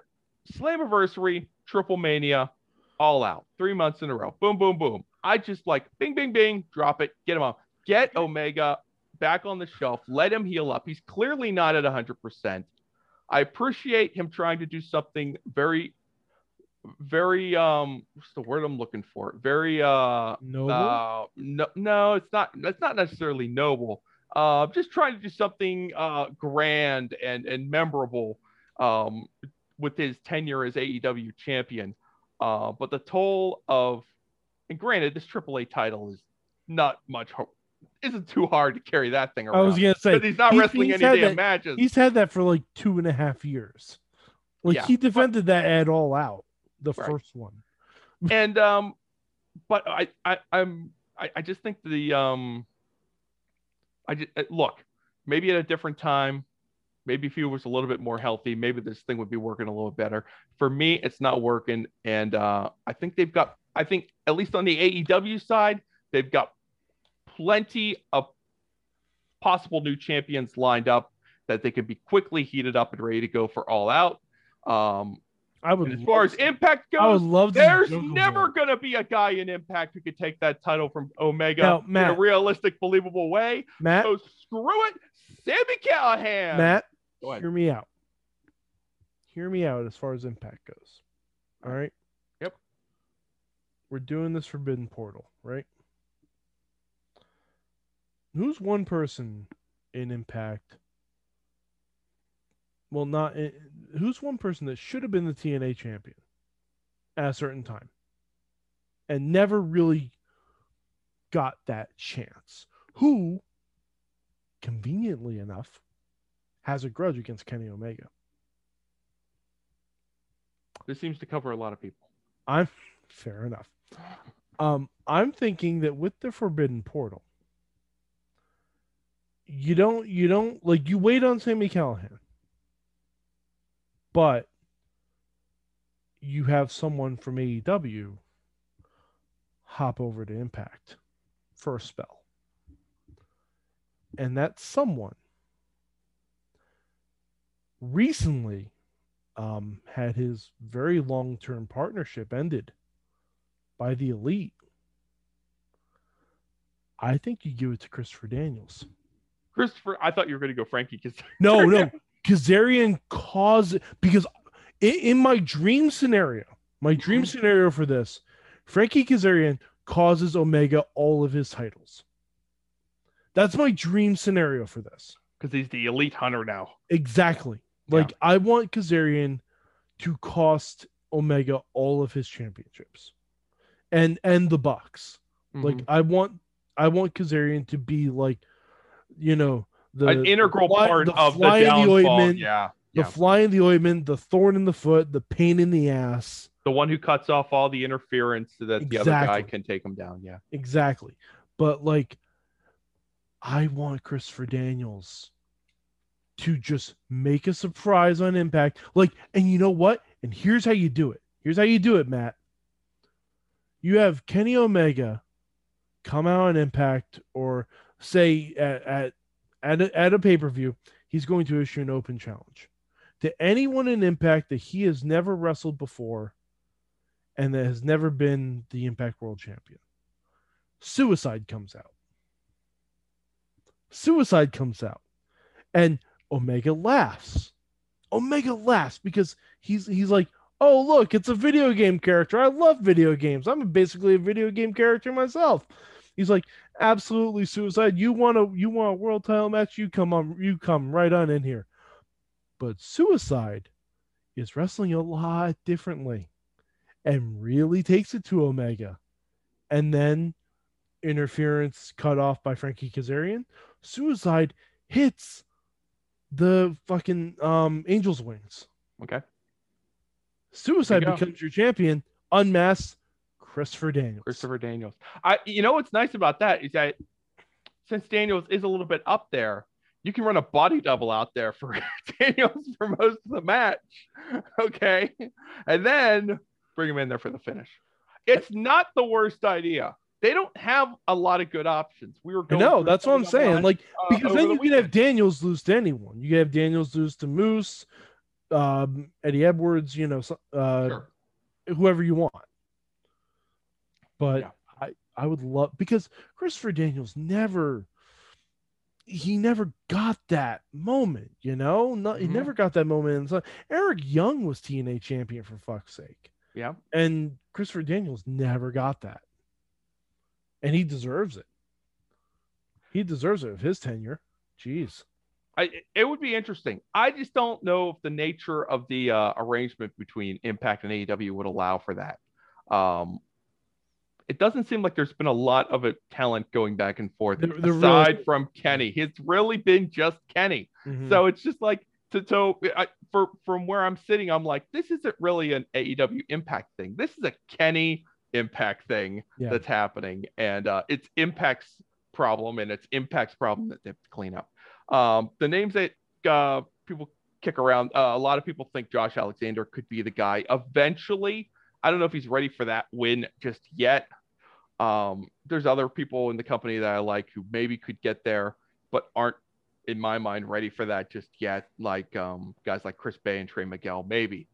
Slammiversary, Triple Mania, all out, three months in a row. Boom, boom, boom. I just like bing, bing, bing, drop it, get him on, get Omega back on the shelf, let him heal up. He's clearly not at 100%. I appreciate him trying to do something very, very, um, what's the word I'm looking for? Very, uh, Noble. uh, no, no, it's not. It's not necessarily noble. Uh, just trying to do something uh, grand and and memorable um, with his tenure as AEW champion. Uh, but the toll of, and granted, this AAA title is not much. Ho- isn't too hard to carry that thing around. I was gonna say he's not he's- wrestling he's any damn that- matches. he's had that for like two and a half years. Like Yeah. he defended that at all out, the Right. first one. and um, but I I I'm I, I just think the um, I just look maybe at a different time. Maybe if he was a little bit more healthy, maybe this thing would be working a little better. For me, it's not working, and uh, I think they've got. I think at least on the AEW side, they've got plenty of possible new champions lined up that they could be quickly heated up and ready to go for all out. Um, I would. and as far as Impact goes, I would goes, love to. there's never Boy. going to be a guy in Impact who could take that title from Omega Now, in a realistic, believable way. Matt. So screw it, Sami Callihan. Matt, Go ahead. hear me out. Hear me out as far as impact goes. All right. Yep. We're doing this Forbidden Portal, right? Who's one person in Impact? Well, not in, who's one person that should have been the TNA champion at a certain time and never really got that chance. Who, conveniently enough, has a grudge against Kenny Omega. This seems to cover a lot of people. I'm fair enough. Um, I'm thinking that with the Forbidden Portal, you don't you don't like you wait on Sami Callihan, but you have someone from AEW hop over to Impact for a spell. And that someone recently um, had his very long term partnership ended by the elite. I think you give it to Christopher Daniels. Christopher, I thought you were going to go Frankie because No, no, Kazarian caused because in, in my dream scenario, my dream Mhm. scenario for this, Frankie Kazarian causes Omega all of his titles. That's my dream scenario for this. because he's the elite hunter now. Exactly. Like I want Kazarian to cost Omega all of his championships, and and the Bucks. Like Mhm. I want I want Kazarian to be like, you know, the an integral the fly- part the of the fly in downfall. ointment, yeah, the yeah. fly in the ointment, the thorn in the foot, the pain in the ass. the one who cuts off all the interference so that the other guy can take him down. Yeah, Exactly. But like I want Christopher Daniels to just make a surprise on impact. Like, and you know what? And here's how you do it. Here's how you do it, Matt. You have Kenny Omega come out on impact or say at at at a, at a pay-per-view, he's going to issue an open challenge to anyone in impact that he has never wrestled before and that has never been the impact world champion. Suicide comes out. Suicide comes out. And Omega laughs. Omega laughs because he's he's like, "Oh, look, it's a video game character. I love video games. I'm basically a video game character myself." He's like, "Absolutely, Suicide. You want a you want a world title match? You come on, you come right on in here." But Suicide is wrestling a lot differently and really takes it to Omega. And then interference cut off by Frankie Kazarian. Suicide hits the fucking um Angel's Wings. okay. Suicide There you go. becomes your champion, unmasked Christopher Daniels. Christopher Daniels. I, you know what's nice about that is that since Daniels is a little bit up there, you can run a body double out there for Daniels for most of the match. Okay, and then bring him in there for the finish. It's not the worst idea. They don't have a lot of good options. We were going through that's what I'm some of them saying. Like uh, because over then the you can have. Daniels lose to anyone. You can have Daniels lose to Moose, um, Eddie Edwards, you know, uh, Sure. whoever you want. But Yeah. I I would love because Christopher Daniels never he never got that moment, you know? No, he never got that moment. So Eric Young was TNA champion for fuck's sake. Yeah. And Christopher Daniels never got that. And he deserves it. He deserves it of his tenure. Jeez. I, it would be interesting. I just don't know if the nature of the uh, arrangement between Impact and AEW would allow for that. Um, it doesn't seem like there's been a lot of a talent going back and forth there really- aside from Kenny. It's really been just Kenny. Mhm. So it's just like to so I, for from where I'm sitting, I'm like, this isn't really an AEW Impact thing. This is a Kenny Impact thing Yeah. that's happening, and uh, it's Impact's problem, and it's Impact's problem that they have to clean up. Um, the names that uh, people kick around, uh, a lot of people think Josh Alexander could be the guy eventually. I don't know if he's ready for that win just yet. Um, there's other people in the company that I like who maybe could get there, but aren't, in my mind, ready for that just yet. Like um, guys like Chris Bay and Trey Miguel, maybe.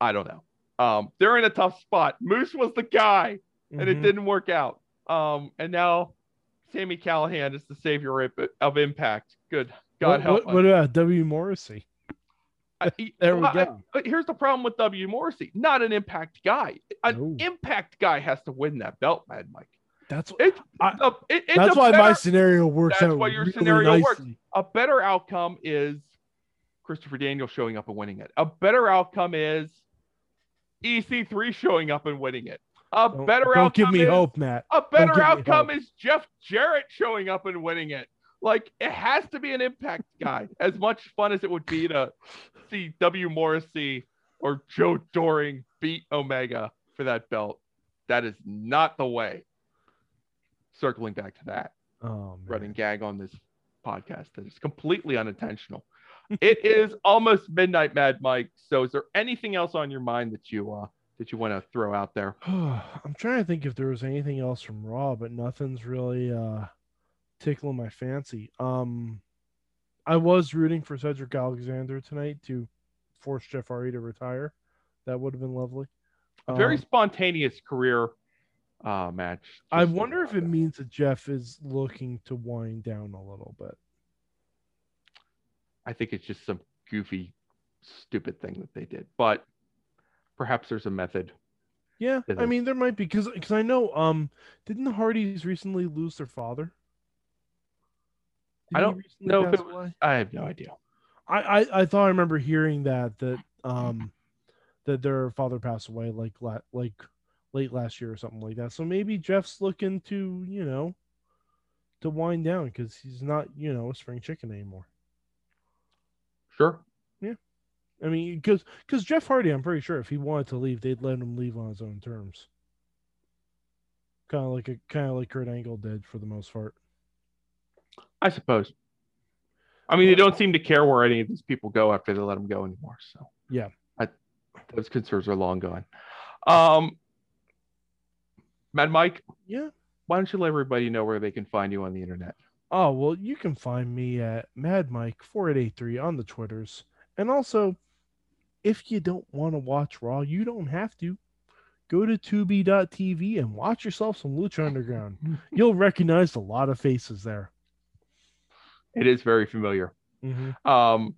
I don't know. Um, they're in a tough spot. Moose was the guy, and it Mhm. didn't work out. Um, and now Sami Callihan is the savior of, of Impact. Good God what, help what, what about W. Morrissey? I- There we well, go. but here's the problem with W. Morrissey. Not an impact guy. An No. impact guy has to win that belt, Mad Mike. That's It's, I- a, it- it's that's why my scenario works that's out. why your really scenario works. a better outcome is Christopher Daniel showing up and winning it. A better outcome is EC3 showing up and winning it. A Don't, better don't outcome give me is, hope, Matt. A better outcome is Jeff Jarrett showing up and winning it. Like it has to be an impact guy. As much fun as it would be to see W Morrissey or Joe Doering beat Omega for that belt, that is not the way. Circling back to that Oh, running gag on this podcast that is completely unintentional. it is almost midnight, Mad Mike. So, is there anything else on your mind that you uh that you want to throw out there? I'm trying to think if there was anything else from Raw, but nothing's really uh tickling my fancy. Um I was rooting for Cedric Alexander tonight to force Jeff Hardy to retire. That would have been lovely. A very Um, spontaneous career uh match. I wonder if it means that Jeff is looking to wind down a little bit. I think it's just some goofy, stupid thing that they did, but perhaps there's a method. Yeah, I mean there might be because because I know um didn't the Hardys recently lose their father? I don't know if it was- I have no idea. I, I I thought I remember hearing that that um that their father passed away like la- like late last year or something like that. So maybe Jeff's looking to you know to wind down because he's not you know a spring chicken anymore. Sure. Yeah. I mean, because because Jeff Hardy, I'm pretty sure if he wanted to leave, they'd let him leave on his own terms. Kind of like a kind of like Kurt Angle did for the most part. I suppose. I mean, they don't seem to care where any of these people go after they let them go anymore. So Yeah. I, those concerns are long gone. Um, Mad Mike, Yeah. why don't you let everybody know where they can find you on the internet? Oh well, you can find me at Mad Mike four eight eight three on the Twitters, and also, if you don't want to watch Raw, you don't have to. Go to Tubi.tv and watch yourself some Lucha Underground. You'll recognize a lot of faces there. It is very familiar. Mm-hmm. Um,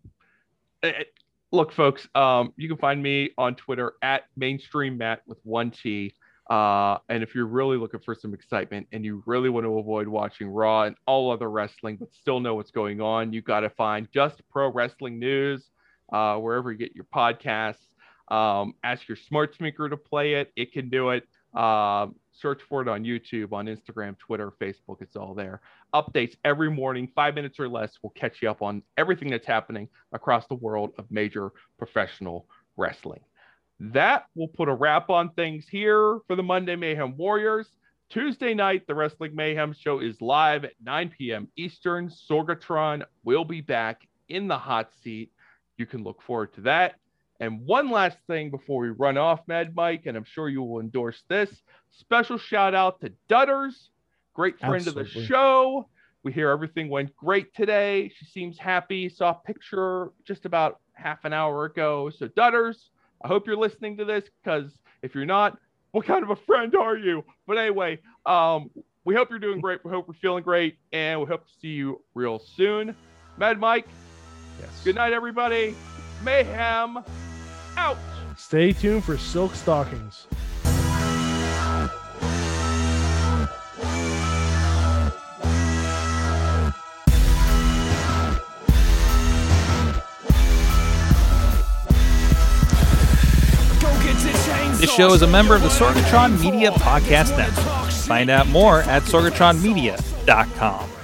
eh, eh, look, folks, um, you can find me on Twitter at mainstream Matt with one T. Uh, and if you're really looking for some excitement and you really want to avoid watching Raw and all other wrestling, but still know what's going on, you got to find just pro wrestling news uh, wherever you get your podcasts. Um, ask your smart speaker to play it; it can do it. Um, search for it on YouTube, on Instagram, Twitter, Facebook. It's all there updates every morning, five minutes or less, will catch you up on everything that's happening across the world of major professional wrestling. That will put a wrap on things here for the Monday Mayhem Warriors. Tuesday night, the Wrestling Mayhem show is live at 9 p.m. Eastern. Sorgatron will be back in the hot seat. You can look forward to that. And one last thing before we run off, Mad Mike, and I'm sure you will endorse this. Special shout out to Dutters, great friend of the show. We hear everything went great today. She seems happy. Saw a picture just about half an hour ago. So, Dutters, I hope you're listening to this because if you're not, what kind of a friend are you? But anyway, um, we hope you're doing great. We hope you're feeling great, and we hope to see you real soon. Mad Mike, Yes. good night, everybody. Mayhem out. Stay tuned for Silk Stockings. This show is a member of the Sorgatron Media Podcast Network. Find out more at sorgatronmedia.com.